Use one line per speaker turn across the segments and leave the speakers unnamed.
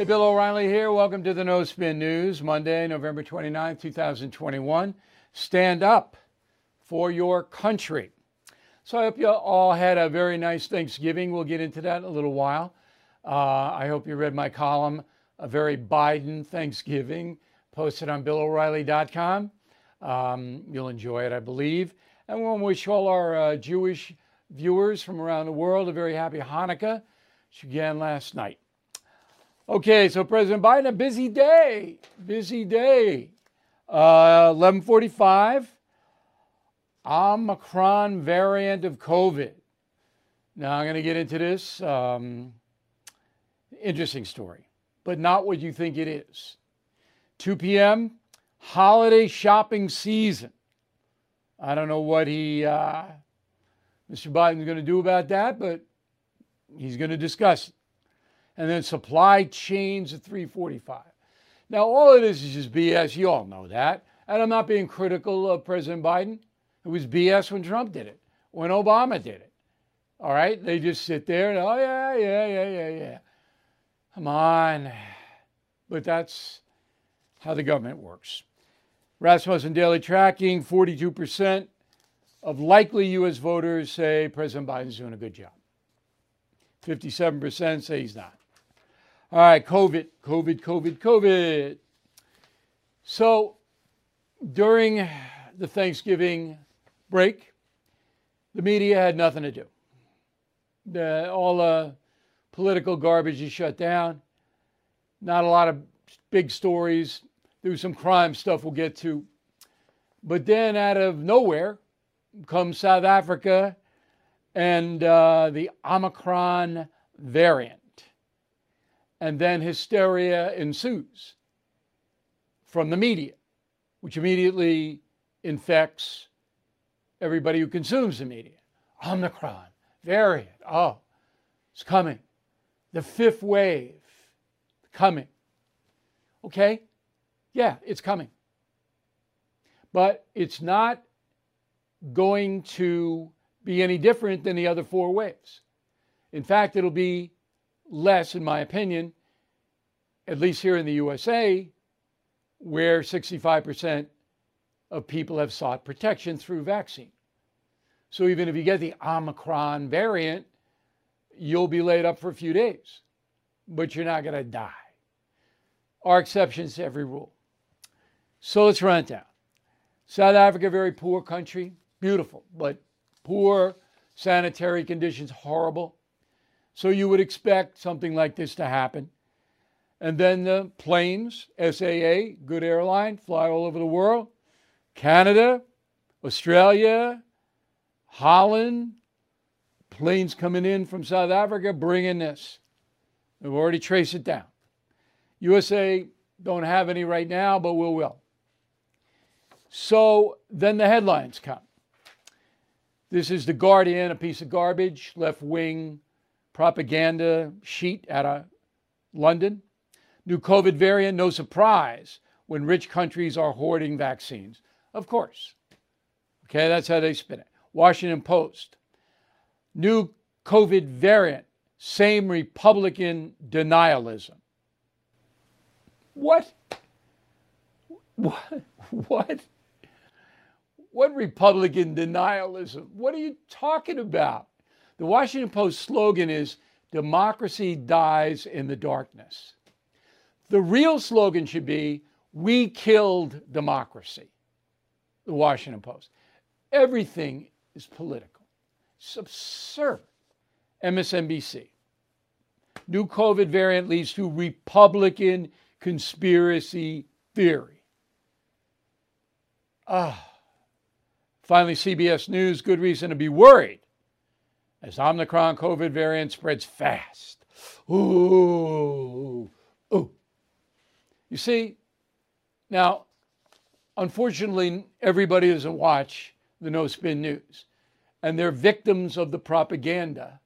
Hey, Bill O'Reilly here. Welcome to the No Spin News, Monday, November 29, 2021. Stand up for your country. So I hope you all had a very nice Thanksgiving. We'll get into that in a little while. Uh, I hope you read my column, A Very Biden Thanksgiving, posted on BillO'Reilly.com. Um, you'll enjoy it, I believe. And we want to wish all our uh, Jewish viewers from around the world a very happy Hanukkah, which began last night. Okay, so President Biden, a busy day, busy day. Uh, 1145, Omicron variant of COVID. Now I'm going to get into this. Um, interesting story, but not what you think it is. 2 p.m., holiday shopping season. I don't know what he, uh, Mr. Biden's going to do about that, but he's going to discuss it. And then supply chains at 345. Now, all of this is just BS. You all know that. And I'm not being critical of President Biden. It was BS when Trump did it, when Obama did it. All right? They just sit there and, oh, yeah, yeah, yeah, yeah, yeah. Come on. But that's how the government works. Rasmussen Daily Tracking 42% of likely U.S. voters say President Biden's doing a good job. 57% say he's not. All right, COVID, COVID, COVID, COVID. So during the Thanksgiving break, the media had nothing to do. The, all the political garbage is shut down. Not a lot of big stories. There was some crime stuff we'll get to. But then out of nowhere comes South Africa and uh, the Omicron variant. And then hysteria ensues from the media, which immediately infects everybody who consumes the media. Omicron variant. Oh, it's coming. The fifth wave coming. Okay? Yeah, it's coming. But it's not going to be any different than the other four waves. In fact, it'll be less, in my opinion, at least here in the USA, where 65% of people have sought protection through vaccine. So even if you get the Omicron variant, you'll be laid up for a few days, but you're not going to die. Are exceptions to every rule. So let's run it down. South Africa, very poor country, beautiful, but poor sanitary conditions, horrible. So you would expect something like this to happen. And then the planes, SAA, good airline, fly all over the world. Canada, Australia, Holland, planes coming in from South Africa bringing this. We've already traced it down. USA don't have any right now, but we will. So then the headlines come. This is The Guardian, a piece of garbage, left wing propaganda sheet out of London. New COVID variant, no surprise when rich countries are hoarding vaccines. Of course. Okay, that's how they spin it. Washington Post. New COVID variant, same Republican denialism. What? What? What? What Republican denialism? What are you talking about? The Washington Post slogan is Democracy dies in the darkness. The real slogan should be We killed democracy. The Washington Post. Everything is political. It's absurd. MSNBC. New COVID variant leads to Republican conspiracy theory. Ah. Finally, CBS News, good reason to be worried as Omicron COVID variant spreads fast. Ooh, ooh. You see, now, unfortunately, everybody doesn't watch the No Spin News, and they're victims of the propaganda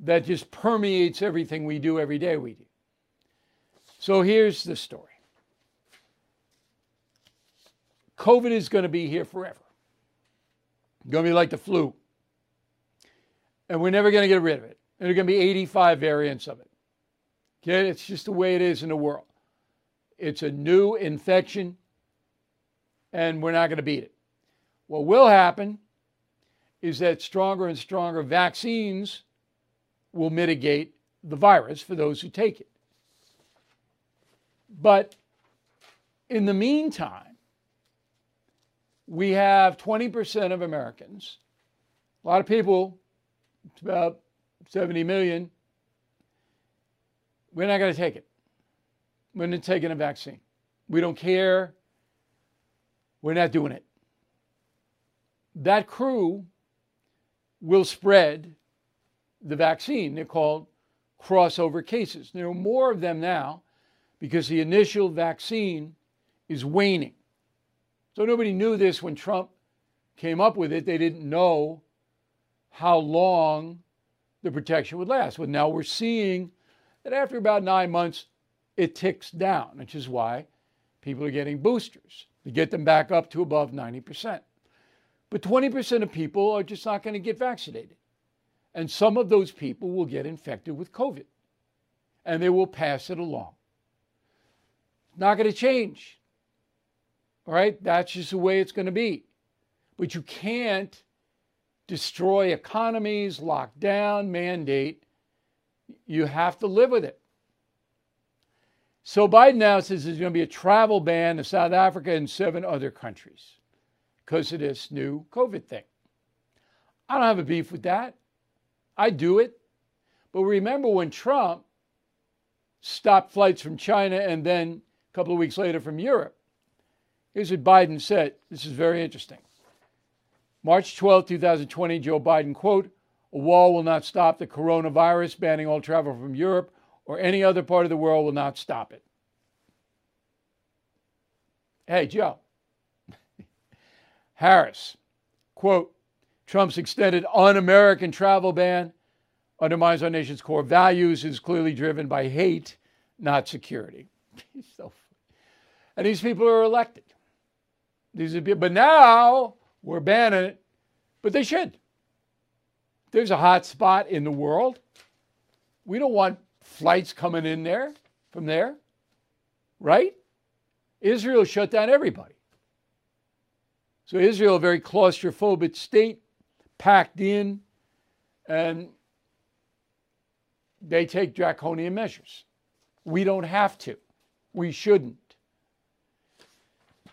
that just permeates everything we do every day we do. So here's the story COVID is going to be here forever. Going to be like the flu and we're never going to get rid of it. And there are going to be 85 variants of it. Okay, it's just the way it is in the world. It's a new infection, and we're not going to beat it. What will happen is that stronger and stronger vaccines will mitigate the virus for those who take it. But in the meantime, we have 20% of Americans, a lot of people, it's about 70 million, we're not going to take it. We're not taking a vaccine. We don't care. We're not doing it. That crew will spread the vaccine. They're called crossover cases. There are more of them now because the initial vaccine is waning. So nobody knew this when Trump came up with it. They didn't know how long the protection would last. But now we're seeing that after about nine months, it ticks down, which is why people are getting boosters to get them back up to above 90%. But 20% of people are just not going to get vaccinated. And some of those people will get infected with COVID and they will pass it along. Not going to change. All right? That's just the way it's going to be. But you can't destroy economies, lock down, mandate. You have to live with it. So Biden now says there's going to be a travel ban to South Africa and seven other countries because of this new COVID thing. I don't have a beef with that. I do it. But remember when Trump stopped flights from China and then a couple of weeks later from Europe? Here's what Biden said. This is very interesting. March 12, 2020, Joe Biden, quote, a wall will not stop the coronavirus, banning all travel from Europe or any other part of the world will not stop it. Hey, Joe. Harris, quote, Trump's extended un American travel ban undermines our nation's core values, is clearly driven by hate, not security. so, and these people are elected. These are, people, but now we're banning it, but they should. There's a hot spot in the world. We don't want flights coming in there from there, right? Israel shut down everybody. So Israel, a very claustrophobic state, packed in, and they take draconian measures. We don't have to. We shouldn't.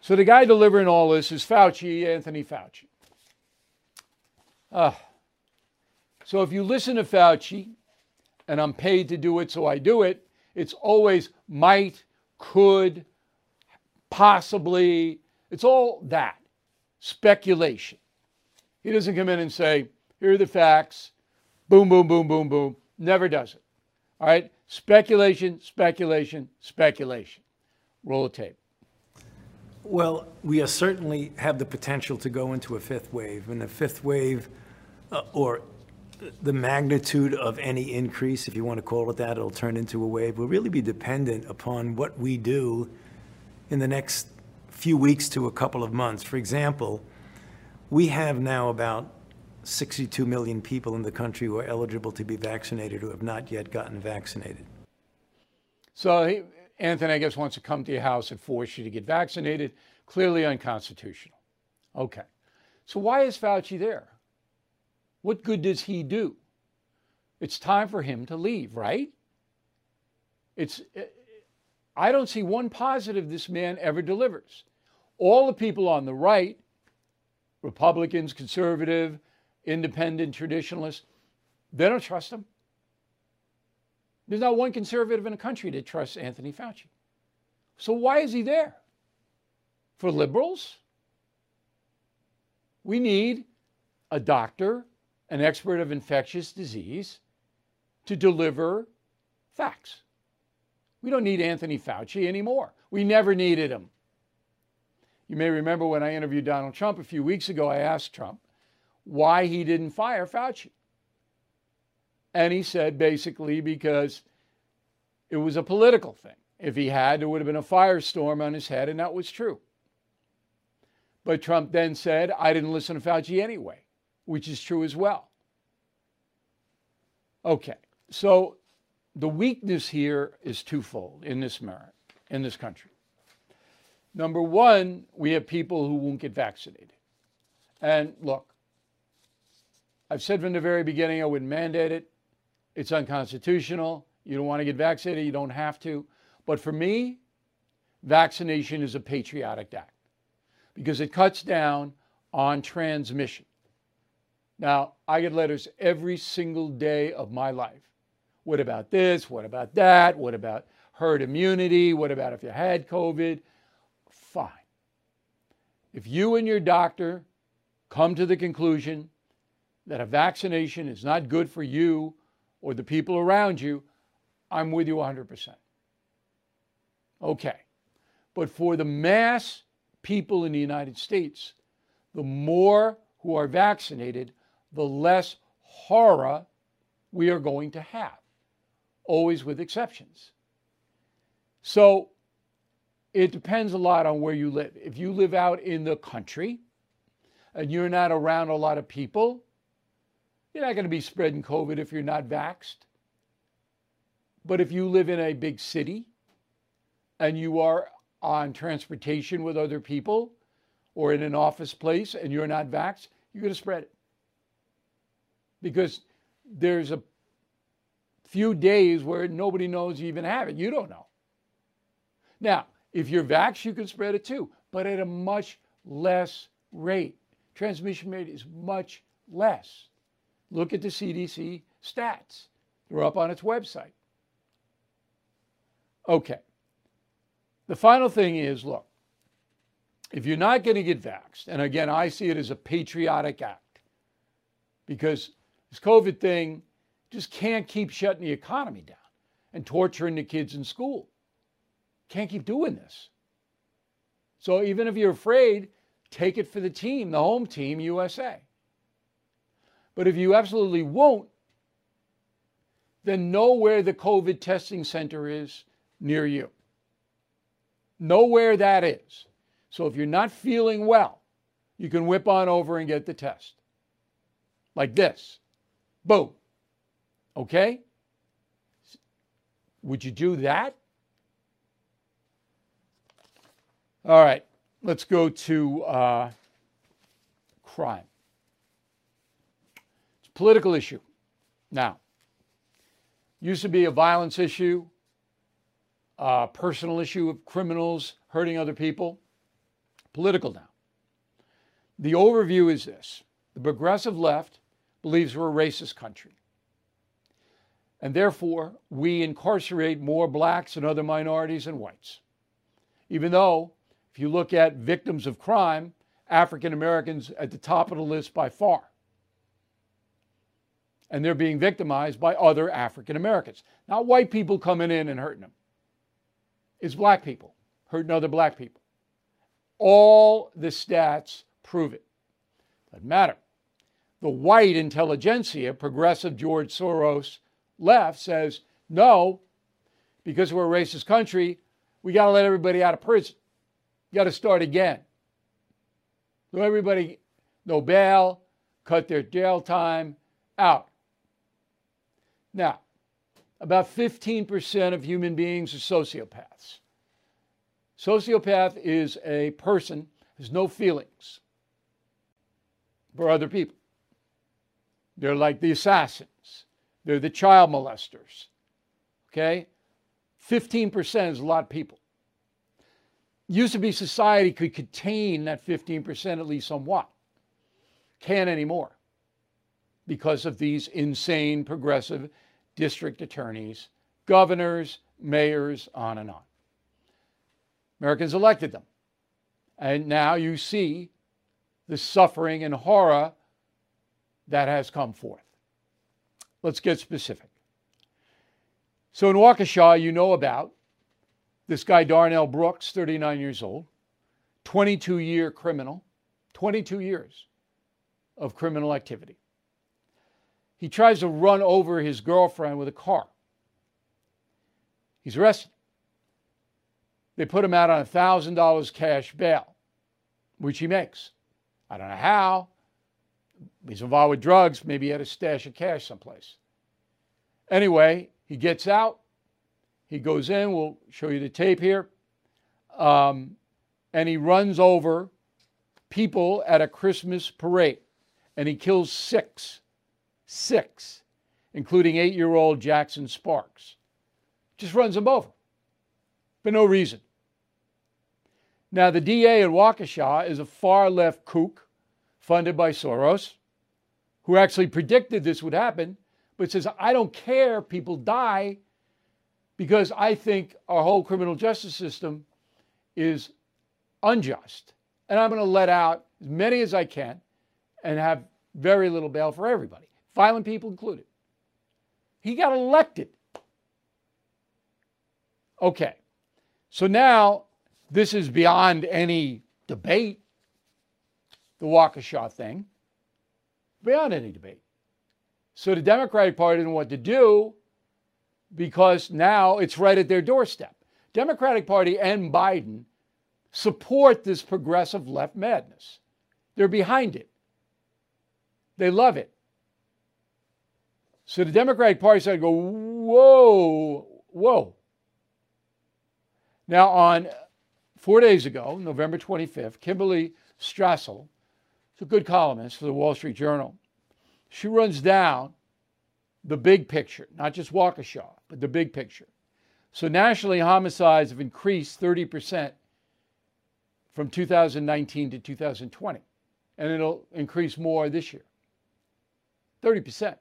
So the guy delivering all this is Fauci, Anthony Fauci. Uh, so if you listen to Fauci, and I'm paid to do it, so I do it, it's always might, could, possibly. It's all that speculation. He doesn't come in and say, here are the facts, boom, boom, boom, boom, boom. Never does it. All right? Speculation, speculation, speculation. Roll the tape.
Well, we certainly have the potential to go into a fifth wave, and the fifth wave, uh, or the magnitude of any increase, if you want to call it that, it'll turn into a wave, will really be dependent upon what we do in the next few weeks to a couple of months. For example, we have now about 62 million people in the country who are eligible to be vaccinated who have not yet gotten vaccinated.
So Anthony, I guess, wants to come to your house and force you to get vaccinated. Clearly unconstitutional. Okay. So why is Fauci there? What good does he do? It's time for him to leave, right? It's uh, I don't see one positive this man ever delivers. All the people on the right Republicans, conservative, independent, traditionalists, they don't trust him. There's not one conservative in the country that trusts Anthony Fauci. So why is he there? For liberals? We need a doctor, an expert of infectious disease, to deliver facts. We don't need Anthony Fauci anymore. We never needed him. You may remember when I interviewed Donald Trump a few weeks ago, I asked Trump why he didn't fire Fauci. And he said basically because it was a political thing. If he had, there would have been a firestorm on his head, and that was true. But Trump then said, I didn't listen to Fauci anyway, which is true as well. Okay, so the weakness here is twofold in this merit, in this country. Number one, we have people who won't get vaccinated. And look, I've said from the very beginning I wouldn't mandate it. It's unconstitutional. You don't want to get vaccinated, you don't have to. But for me, vaccination is a patriotic act because it cuts down on transmission. Now, I get letters every single day of my life. What about this? What about that? What about herd immunity? What about if you had COVID? Fine. If you and your doctor come to the conclusion that a vaccination is not good for you or the people around you, I'm with you 100%. Okay. But for the mass people in the United States, the more who are vaccinated, the less horror we are going to have, always with exceptions. So it depends a lot on where you live. If you live out in the country and you're not around a lot of people, you're not going to be spreading COVID if you're not vaxxed. But if you live in a big city and you are on transportation with other people or in an office place and you're not vaxxed, you're going to spread it. Because there's a few days where nobody knows you even have it. You don't know. Now, if you're vaxxed, you can spread it too, but at a much less rate. Transmission rate is much less. Look at the CDC stats, they're up on its website. Okay. The final thing is look, if you're not going to get vaxxed, and again, I see it as a patriotic act because this COVID thing just can't keep shutting the economy down and torturing the kids in school. Can't keep doing this. So even if you're afraid, take it for the team, the home team, USA. But if you absolutely won't, then know where the COVID testing center is near you. Know where that is. So if you're not feeling well, you can whip on over and get the test. Like this. Boom. Okay? Would you do that? All right, let's go to uh, crime. Political issue. Now, used to be a violence issue, a personal issue of criminals hurting other people. Political now. The overview is this the progressive left believes we're a racist country. And therefore, we incarcerate more blacks and other minorities than whites. Even though, if you look at victims of crime, African Americans at the top of the list by far. And they're being victimized by other African Americans. Not white people coming in and hurting them. It's black people hurting other black people. All the stats prove it. Doesn't matter. The white intelligentsia, progressive George Soros left, says, no, because we're a racist country, we got to let everybody out of prison. Got to start again. So everybody, no bail, cut their jail time out. Now, about 15% of human beings are sociopaths. Sociopath is a person who has no feelings for other people. They're like the assassins, they're the child molesters. Okay? 15% is a lot of people. Used to be society could contain that 15% at least somewhat. Can't anymore because of these insane progressive district attorneys, governors, mayors, on and on. Americans elected them. And now you see the suffering and horror that has come forth. Let's get specific. So in Waukesha, you know about this guy, Darnell Brooks, 39 years old, 22 year criminal, 22 years of criminal activity. He tries to run over his girlfriend with a car. He's arrested. They put him out on $1,000 cash bail, which he makes. I don't know how. He's involved with drugs. Maybe he had a stash of cash someplace. Anyway, He gets out, he goes in, we'll show you the tape here, um, and he runs over people at a Christmas parade, and he kills six, six, including eight year old Jackson Sparks. Just runs them over for no reason. Now, the DA in Waukesha is a far left kook funded by Soros who actually predicted this would happen, but says, I don't care, people die, because I think our whole criminal justice system is unjust. And I'm going to let out as many as I can and have very little bail for everybody, violent people included. He got elected. Okay. So now this is beyond any debate, the Waukesha thing, beyond any debate. So the Democratic Party didn't know what to do because now it's right at their doorstep. Democratic Party and Biden support this progressive left madness. They're behind it. They love it. So the Democratic Party to go, whoa, whoa. Now, on four days ago, November 25th, Kimberly Strassel, a good columnist for the Wall Street Journal, she runs down the big picture, not just Waukesha, but the big picture. So nationally, homicides have increased 30% from 2019 to 2020, and it'll increase more this year. 30%.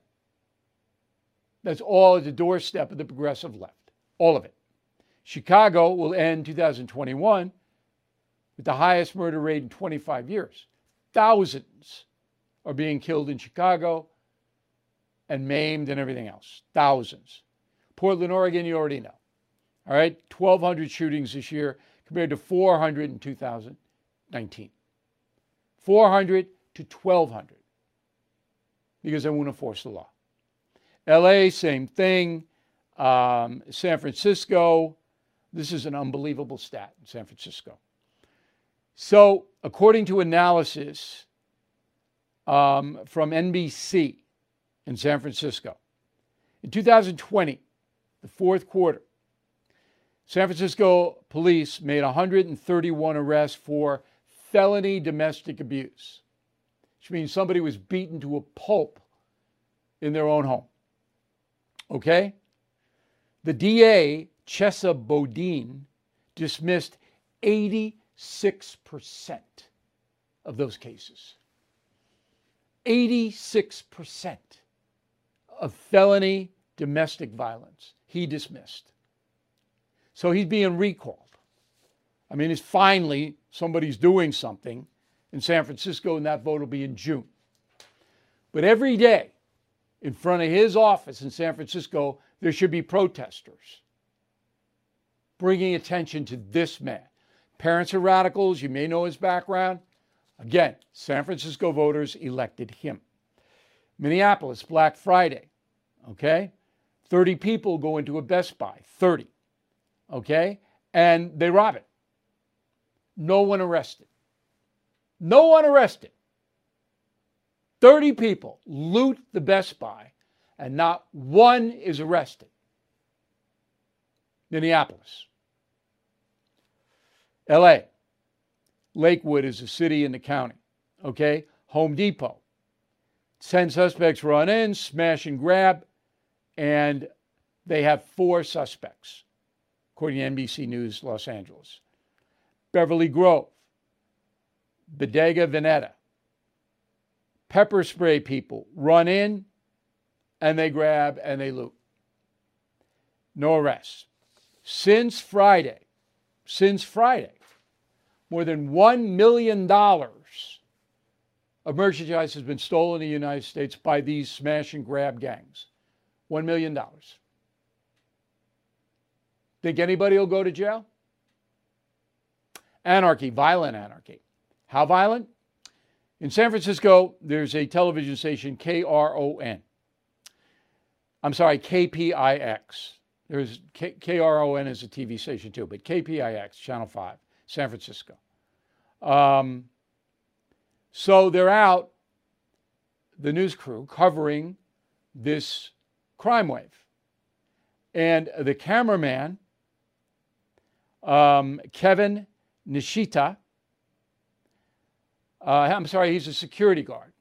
That's all at the doorstep of the progressive left, all of it. Chicago will end 2021 with the highest murder rate in 25 years. Thousands are being killed in Chicago and maimed and everything else. Thousands. Portland, Oregon, you already know. All right, 1,200 shootings this year compared to 400 in 2019. 400 to 1,200 because they won't enforce the law. LA, same thing. Um, San Francisco, this is an unbelievable stat in San Francisco. So, according to analysis um, from NBC in San Francisco, in 2020, the fourth quarter, San Francisco police made 131 arrests for felony domestic abuse, which means somebody was beaten to a pulp in their own home. Okay? The DA, Chesa Boudin, dismissed 86% of those cases. 86% of felony domestic violence he dismissed. So he's being recalled. I mean, it's finally somebody's doing something in San Francisco, and that vote will be in June. But every day, in front of his office in San Francisco, there should be protesters bringing attention to this man. Parents are radicals. You may know his background. Again, San Francisco voters elected him. Minneapolis, Black Friday. Okay? 30 people go into a Best Buy. 30. Okay? And they rob it. No one arrested. No one arrested. 30 people loot the Best Buy, and not one is arrested. Minneapolis. LA. Lakewood is a city in the county. Okay? Home Depot. 10 suspects run in, smash and grab, and they have four suspects, according to NBC News Los Angeles. Beverly Grove, Bottega Veneta, pepper spray people run in and they grab and they loot. No arrests. Since Friday, since Friday, more than $1 million of merchandise has been stolen in the United States by these smash and grab gangs. $1 million. Think anybody will go to jail? Anarchy, violent anarchy. How violent? In San Francisco, there's a television station, KRON. I'm sorry, KPIX. There's K- KRON is a TV station too, but KPIX, Channel 5, San Francisco. Um, so they're out, the news crew, covering this crime wave. And the cameraman, um, Kevin Nishita, uh, I'm sorry, he's a security guard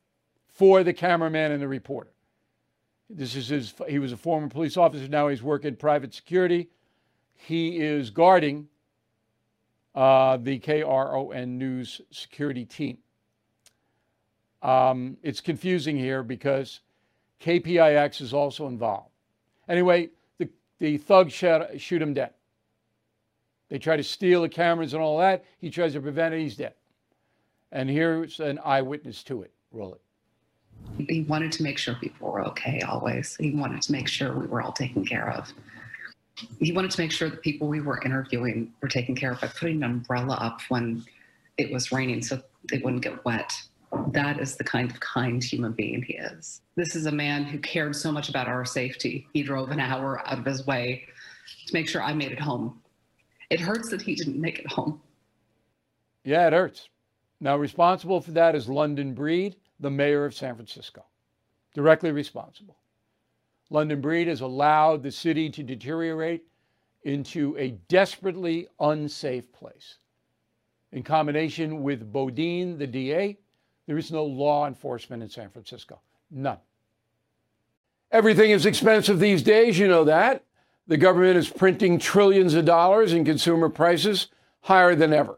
for the cameraman and the reporter. This is his, he was a former police officer, now he's working private security. He is guarding uh, the KRON News security team. Um, it's confusing here because KPIX is also involved. Anyway, the, the thugs shoot him dead. They try to steal the cameras and all that. He tries to prevent it, he's dead. And here's an eyewitness to it. Roll it.
He wanted to make sure people were okay always. He wanted to make sure we were all taken care of. He wanted to make sure the people we were interviewing were taken care of by putting an umbrella up when it was raining so they wouldn't get wet. That is the kind of kind human being he is. This is a man who cared so much about our safety. He drove an hour out of his way to make sure I made it home. It hurts that he didn't make it home.
Yeah, it hurts. Now, responsible for that is London Breed, the mayor of San Francisco. Directly responsible. London Breed has allowed the city to deteriorate into a desperately unsafe place. In combination with Boudin, the DA, there is no law enforcement in San Francisco. None. Everything is expensive these days, you know that. The government is printing trillions of dollars and consumer prices higher than ever.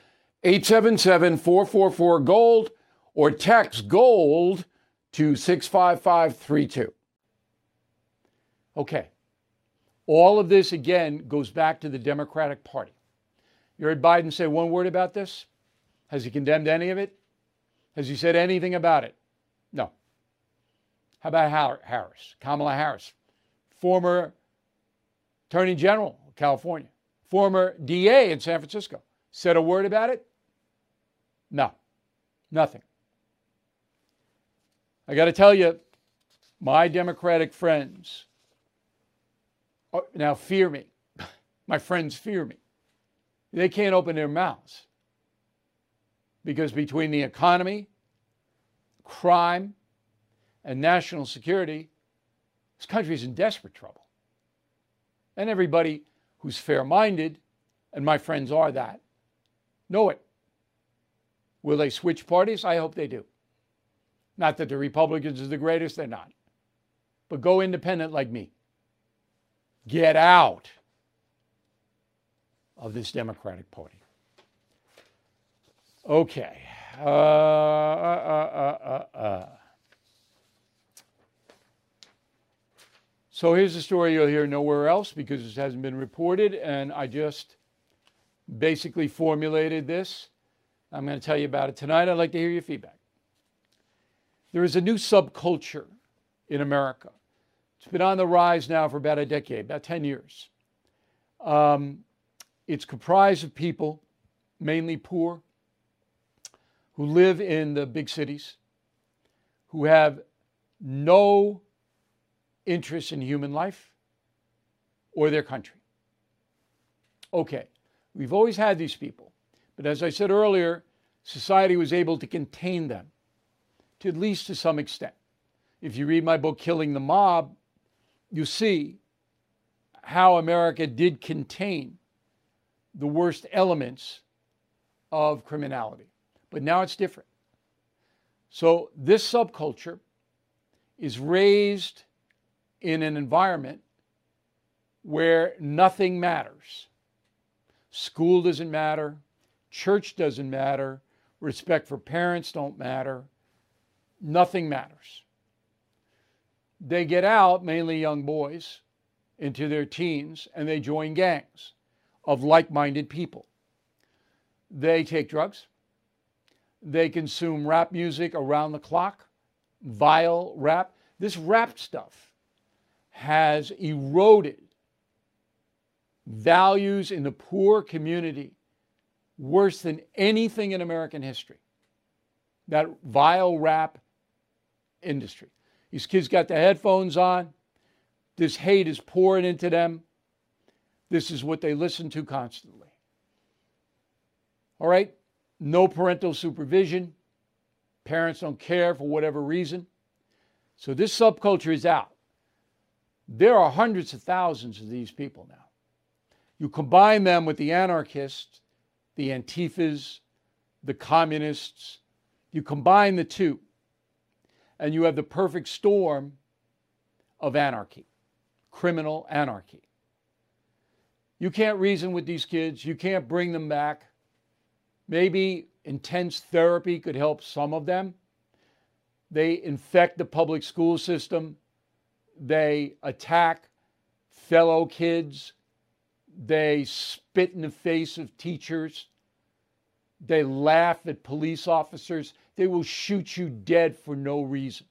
877 444 GOLD, or text GOLD to 65532. Okay. All of this, again, goes back to the Democratic Party. You heard Biden say one word about this? Has he condemned any of it? Has he said anything about it? No. How about Harris, Kamala Harris, former Attorney General of California, former DA in San Francisco, said a word about it? No, nothing. I got to tell you, my Democratic friends uh, now fear me. my friends fear me. They can't open their mouths because between the economy, crime, and national security, this country is in desperate trouble. And everybody who's fair minded, and my friends are that, know it. Will they switch parties? I hope they do. Not that the Republicans are the greatest, they're not. But go independent like me. Get out of this Democratic Party. Okay. Uh, uh, uh, uh, so here's a story you'll hear nowhere else because this hasn't been reported, and I just basically formulated this. I'm going to tell you about it tonight. I'd like to hear your feedback. There is a new subculture in America. It's been on the rise now for about a decade, about 10 years. Um, it's comprised of people, mainly poor, who live in the big cities, who have no interest in human life or their country. Okay, we've always had these people, but as I said earlier, society was able to contain them to at least to some extent. If you read my book, Killing the Mob, you see how America did contain the worst elements of criminality. But now it's different. So this subculture is raised in an environment where nothing matters. School doesn't matter, church doesn't matter, respect for parents don't matter, nothing matters. They get out, mainly young boys, into their teens and they join gangs of like-minded people. They take drugs. They consume rap music around the clock, vile rap. This rap stuff has eroded values in the poor community worse than anything in American history. That vile rap industry. These kids got the headphones on. This hate is pouring into them. This is what they listen to constantly. All right? No parental supervision. Parents don't care for whatever reason. So this subculture is out. There are hundreds of thousands of these people now. You combine them with the anarchists, the Antifas, the communists, you combine the two, and you have the perfect storm of anarchy, criminal anarchy. You can't reason with these kids, you can't bring them back. Maybe intense therapy could help some of them. They infect the public school system, they attack fellow kids they spit in the face of teachers. They laugh at police officers. They will shoot you dead for no reason.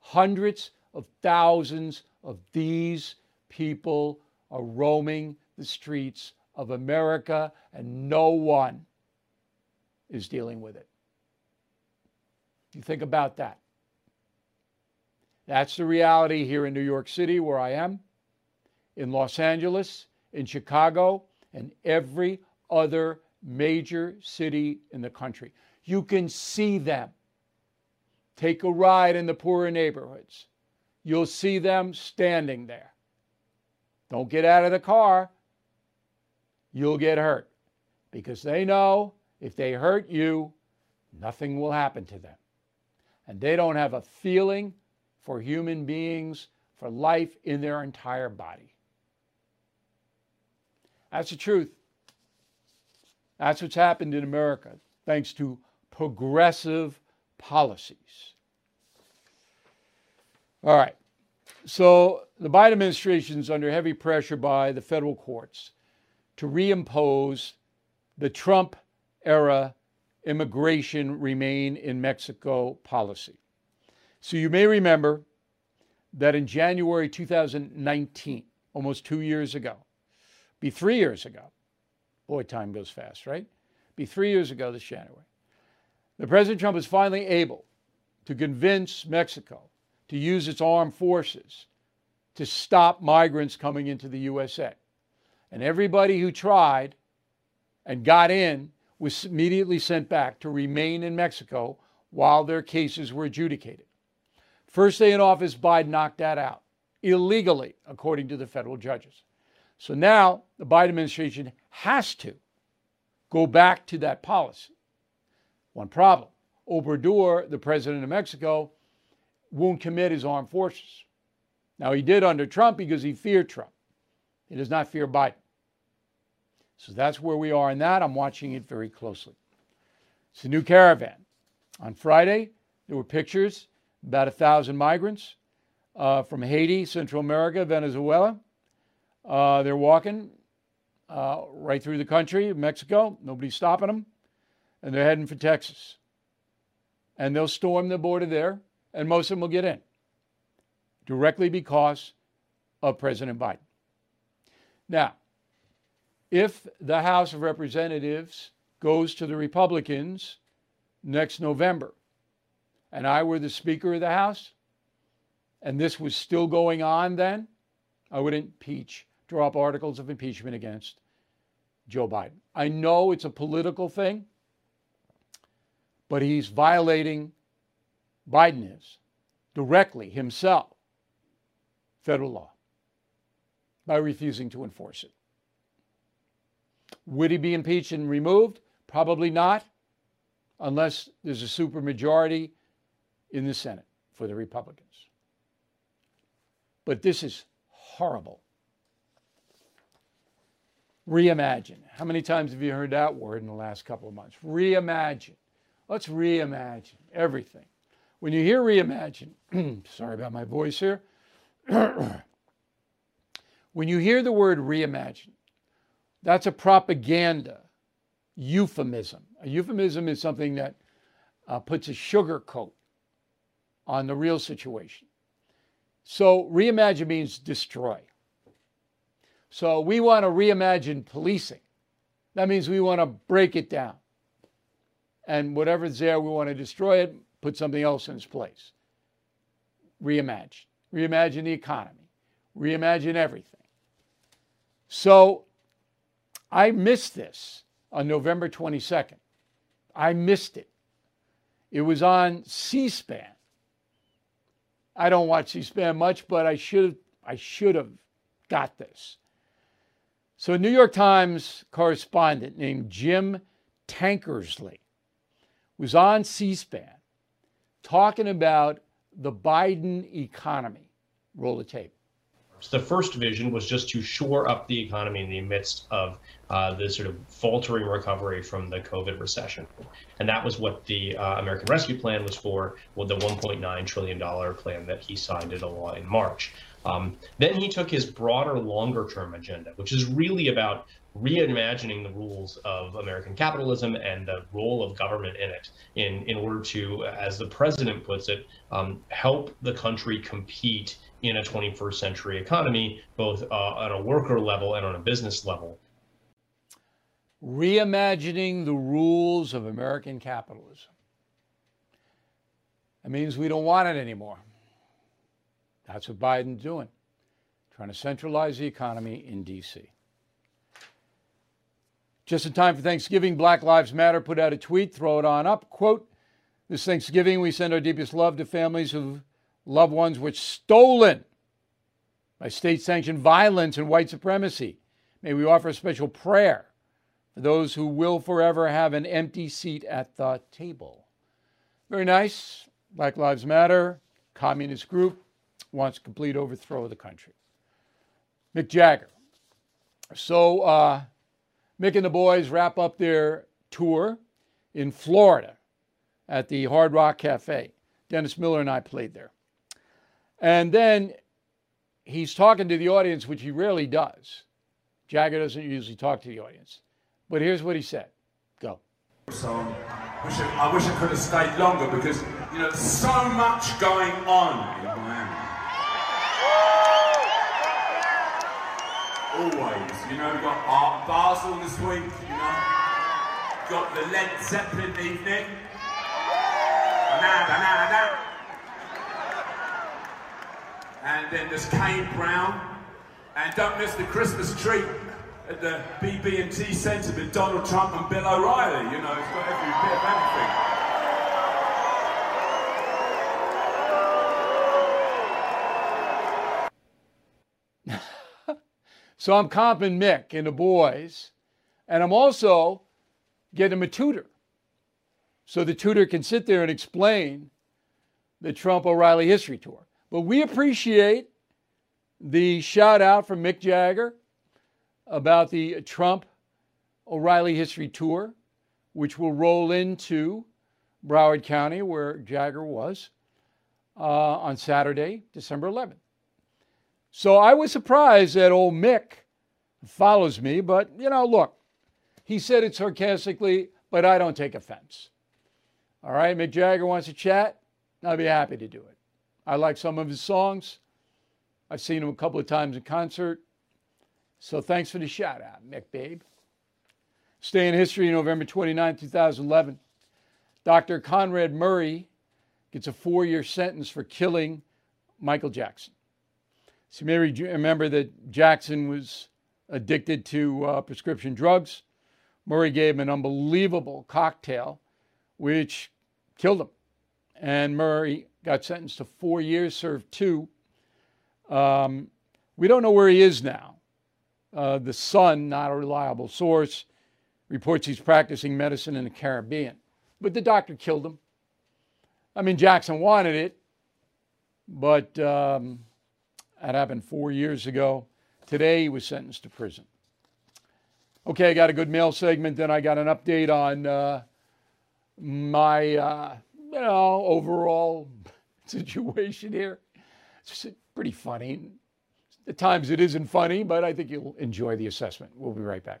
Hundreds of thousands of these people are roaming the streets of America, and no one is dealing with it. You think about that. That's the reality here in New York City, where I am in Los Angeles, in Chicago, and every other major city in the country. You can see them. Take a ride in the poorer neighborhoods. You'll see them standing there. Don't get out of the car. You'll get hurt because they know if they hurt you, nothing will happen to them. And they don't have a feeling for human beings, for life in their entire body. That's the truth. That's what's happened in America, thanks to progressive policies. All right. So the Biden administration is under heavy pressure by the federal courts to reimpose the Trump era immigration remain in Mexico policy. So you may remember that in January 2019, almost two years ago, be three years ago. Boy, time goes fast, right? Be three years ago this January. The President Trump was finally able to convince Mexico to use its armed forces to stop migrants coming into the USA. And everybody who tried and got in was immediately sent back to remain in Mexico while their cases were adjudicated. First day in office, Biden knocked that out illegally, according to the federal judges. So now the Biden administration has to go back to that policy. One problem Obrador, the president of Mexico, won't commit his armed forces. Now, he did under Trump because he feared Trump. He does not fear Biden. So that's where we are in that. I'm watching it very closely. It's a new caravan. On Friday, there were pictures about a thousand migrants uh, from Haiti, Central America, Venezuela, uh, they're walking uh, right through the country, Mexico. Nobody's stopping them. And they're heading for Texas. And they'll storm the border there, and most of them will get in directly because of President Biden. Now, if the House of Representatives goes to the Republicans next November, and I were the Speaker of the House, and this was still going on then, I would impeach draw up articles of impeachment against Joe Biden. I know it's a political thing, but he's violating, Biden is, directly himself, federal law by refusing to enforce it. Would he be impeached and removed? Probably not, unless there's a supermajority in the Senate for the Republicans. But this is horrible Reimagine. How many times have you heard that word in the last couple of months? Reimagine. Let's reimagine everything. When you hear reimagine, sorry about my voice here. when you hear the word reimagine, that's a propaganda euphemism. A euphemism is something that uh, puts a sugar coat on the real situation. So reimagine means destroy. So we want to reimagine policing. That means we want to break it down. And whatever's there, we want to destroy it, put something else in its place. Reimagine. Reimagine the economy. Reimagine everything. So I missed this on November 22nd. I missed it. It was on C SPAN. I don't watch C SPAN much, but I should have I should have got this. So a New York Times correspondent named Jim Tankersley was on C SPAN talking about the Biden economy. Roll the tape.
The first vision was just to shore up the economy in the midst of uh, the sort of faltering recovery from the COVID recession. And that was what the uh, American Rescue Plan was for, with the $1.9 trillion plan that he signed into law in March. Um, then he took his broader, longer term agenda, which is really about reimagining the rules of American capitalism and the role of government in it in, in order to, as the president puts it, um, help the country compete in a 21st century economy, both uh, on a worker level and on a business level.
Reimagining the rules of American capitalism. That means we don't want it anymore. That's what Biden's doing, trying to centralize the economy in D.C. Just in time for Thanksgiving, Black Lives Matter put out a tweet, throw it on up. Quote, this Thanksgiving, we send our deepest love to families whose loved ones were stolen by state sanctioned violence and white supremacy. May we offer a special prayer for those who will forever have an empty seat at the table. Very nice. Black Lives Matter, communist group, wants complete overthrow of the country. Mick Jagger. So, uh, Mick and the boys wrap up their tour in Florida at the Hard Rock Cafe. Dennis Miller and I played there. And then he's talking to the audience, which he rarely does. Jagger doesn't usually talk to the audience. But here's what he said. Go.
So wish I, I wish I could have stayed longer because, you know, so much going on Always. You know, we've got Art Basel this week, you know. Got the Led Zeppelin evening. And then there's Kane Brown. And don't miss the Christmas tree at the BB&T Centre with Donald Trump and Bill O'Reilly. You know, it's got every bit of everything.
So I'm comping Mick and the boys, and I'm also getting him a tutor. So the tutor can sit there and explain the Trump O'Reilly history tour. But we appreciate the shout out from Mick Jagger about the Trump O'Reilly history tour, which will roll into Broward County, where Jagger was, uh, on Saturday, December 11th. So I was surprised that old Mick follows me, but you know, look, he said it sarcastically, but I don't take offense. All right, Mick Jagger wants to chat, I'll be happy to do it. I like some of his songs. I've seen him a couple of times in concert. So thanks for the shout out, Mick Babe. Stay in history, November 29, 2011. Dr. Conrad Murray gets a four year sentence for killing Michael Jackson. So you may remember that Jackson was addicted to uh, prescription drugs. Murray gave him an unbelievable cocktail, which killed him. And Murray got sentenced to four years, served two. Um, we don't know where he is now. Uh, the Sun, not a reliable source, reports he's practicing medicine in the Caribbean. But the doctor killed him. I mean, Jackson wanted it, but um, that happened four years ago. Today, he was sentenced to prison. Okay, I got a good mail segment. Then I got an update on uh, my, uh, you know, overall situation here. It's pretty funny. At times it isn't funny, but I think you'll enjoy the assessment. We'll be right back.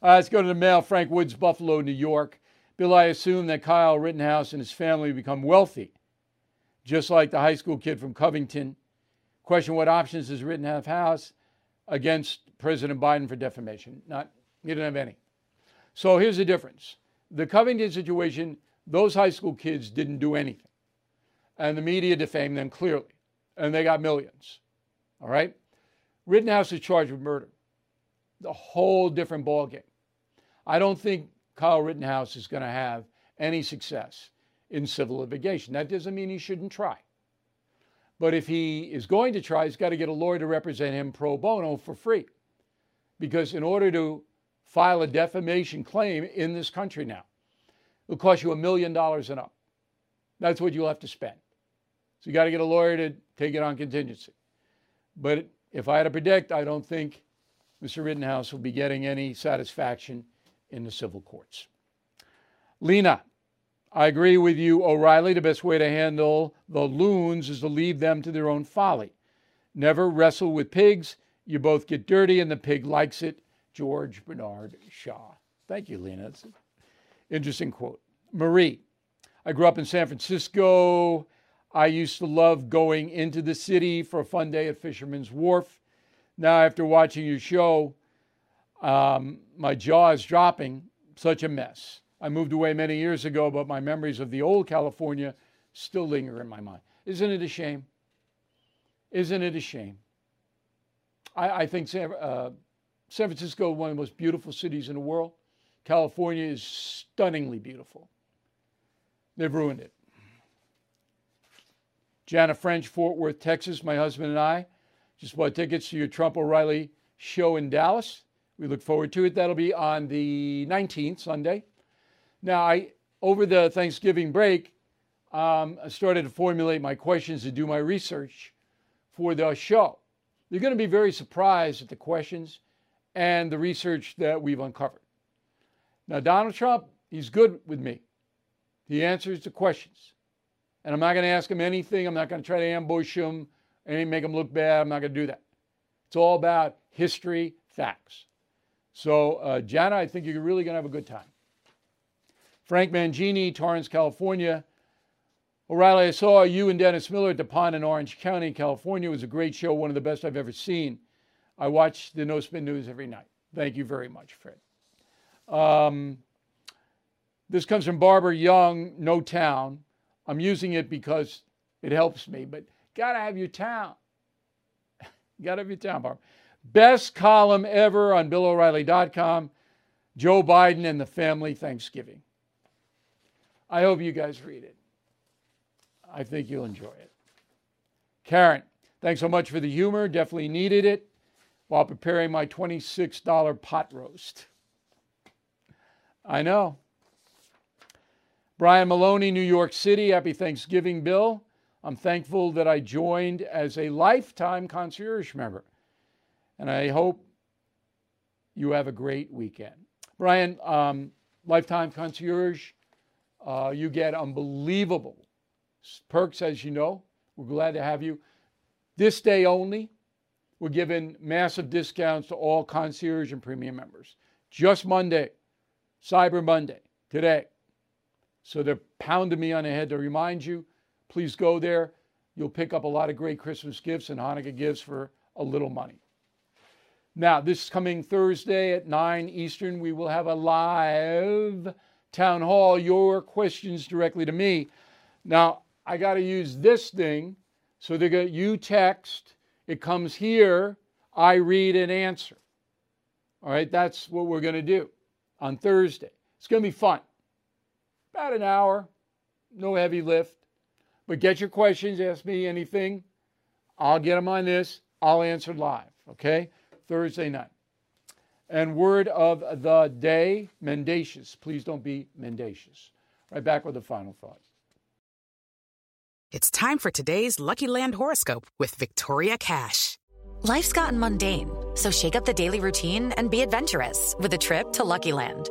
Uh, let's go to the mail. Frank Woods, Buffalo, New York. Bill, I assume that Kyle Rittenhouse and his family become wealthy, just like the high school kid from Covington. Question: What options does Rittenhouse have against President Biden for defamation? Not, he didn't have any. So here's the difference: the Covington situation, those high school kids didn't do anything, and the media defamed them clearly, and they got millions. All right, Rittenhouse is charged with murder. The whole different ballgame. I don't think Kyle Rittenhouse is going to have any success in civil litigation. That doesn't mean he shouldn't try. But if he is going to try, he's got to get a lawyer to represent him pro bono for free. Because in order to file a defamation claim in this country now, it'll cost you a million dollars and up. That's what you'll have to spend. So you got to get a lawyer to take it on contingency. But if I had to predict, I don't think Mr. Rittenhouse will be getting any satisfaction in the civil courts. Lena, I agree with you, O'Reilly. The best way to handle the loons is to leave them to their own folly. Never wrestle with pigs. You both get dirty, and the pig likes it. George Bernard Shaw. Thank you, Lena. That's an interesting quote. Marie, I grew up in San Francisco. I used to love going into the city for a fun day at Fisherman's Wharf. Now, after watching your show, um, my jaw is dropping. Such a mess. I moved away many years ago, but my memories of the old California still linger in my mind. Isn't it a shame? Isn't it a shame? I, I think San, uh, San Francisco is one of the most beautiful cities in the world. California is stunningly beautiful. They've ruined it. Jana French, Fort Worth, Texas. My husband and I just bought tickets to your Trump O'Reilly show in Dallas. We look forward to it. That'll be on the 19th, Sunday. Now, I over the Thanksgiving break, um, I started to formulate my questions to do my research for the show. You're going to be very surprised at the questions and the research that we've uncovered. Now, Donald Trump, he's good with me. He answers the questions. And I'm not going to ask him anything. I'm not going to try to ambush him and make him look bad. I'm not going to do that. It's all about history, facts. So, uh, Jana, I think you're really going to have a good time. Frank Mangini, Torrance, California. O'Reilly, I saw you and Dennis Miller at the pond in Orange County, California. It was a great show, one of the best I've ever seen. I watch the No Spin News every night. Thank you very much, Fred. Um, this comes from Barbara Young, No Town. I'm using it because it helps me, but gotta have your town. gotta have your town, Barbara. Best column ever on BillO'Reilly.com. Joe Biden and the family Thanksgiving. I hope you guys read it. I think you'll enjoy it. Karen, thanks so much for the humor. Definitely needed it while preparing my $26 pot roast. I know. Brian Maloney, New York City. Happy Thanksgiving, Bill. I'm thankful that I joined as a lifetime concierge member. And I hope you have a great weekend. Brian, um, lifetime concierge, uh, you get unbelievable perks, as you know. We're glad to have you. This day only, we're giving massive discounts to all concierge and premium members. Just Monday, Cyber Monday, today. So they're pounding me on the head to remind you. Please go there. You'll pick up a lot of great Christmas gifts and Hanukkah gifts for a little money. Now, this coming Thursday at 9 Eastern, we will have a live town hall. Your questions directly to me. Now, I got to use this thing. So they got you text, it comes here, I read and answer. All right, that's what we're going to do on Thursday. It's going to be fun. About an hour, no heavy lift. But get your questions, ask me anything. I'll get them on this. I'll answer live, okay? Thursday night. And word of the day, mendacious. Please don't be mendacious. Right back with the final thought.
It's time for today's Lucky Land horoscope with Victoria Cash.
Life's gotten mundane, so shake up the daily routine and be adventurous with a trip to Lucky Land.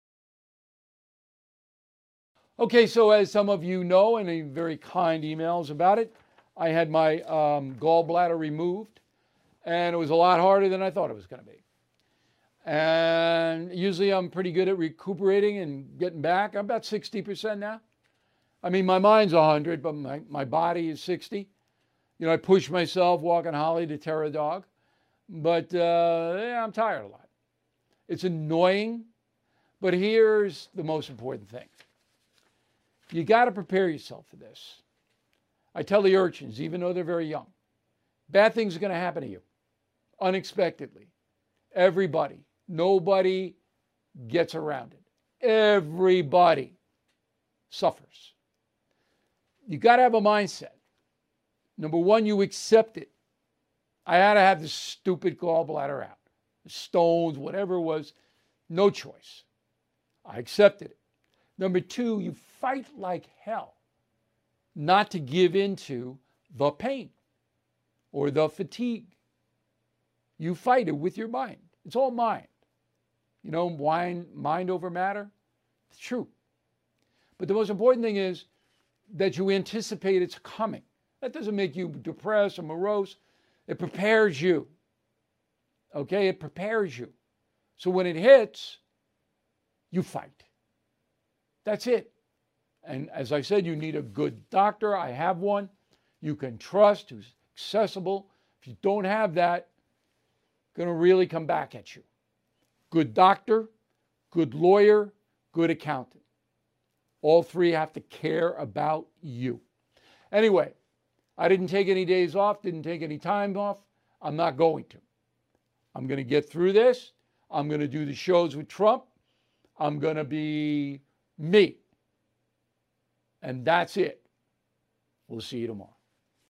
Okay, so as some of you know, and very kind emails about it, I had my um, gallbladder removed, and it was a lot harder than I thought it was going to be. And usually I'm pretty good at recuperating and getting back. I'm about 60% now. I mean, my mind's 100, but my, my body is 60. You know, I push myself walking Holly to Terra dog, but uh, yeah, I'm tired a lot. It's annoying, but here's the most important thing. You got to prepare yourself for this. I tell the urchins, even though they're very young, bad things are going to happen to you unexpectedly. Everybody, nobody gets around it. Everybody suffers. You got to have a mindset. Number one, you accept it. I had to have this stupid gallbladder out, stones, whatever it was, no choice. I accepted it. Number two, you fight like hell not to give into the pain or the fatigue. You fight it with your mind. It's all mind. You know, mind, mind over matter. It's true. But the most important thing is that you anticipate it's coming. That doesn't make you depressed or morose. It prepares you. Okay? It prepares you. So when it hits, you fight. That's it. And as I said, you need a good doctor. I have one you can trust, who's accessible. If you don't have that, going to really come back at you. Good doctor, good lawyer, good accountant. All three have to care about you. Anyway, I didn't take any days off, didn't take any time off. I'm not going to. I'm going to get through this. I'm going to do the shows with Trump. I'm going to be me. And that's it. We'll see you tomorrow.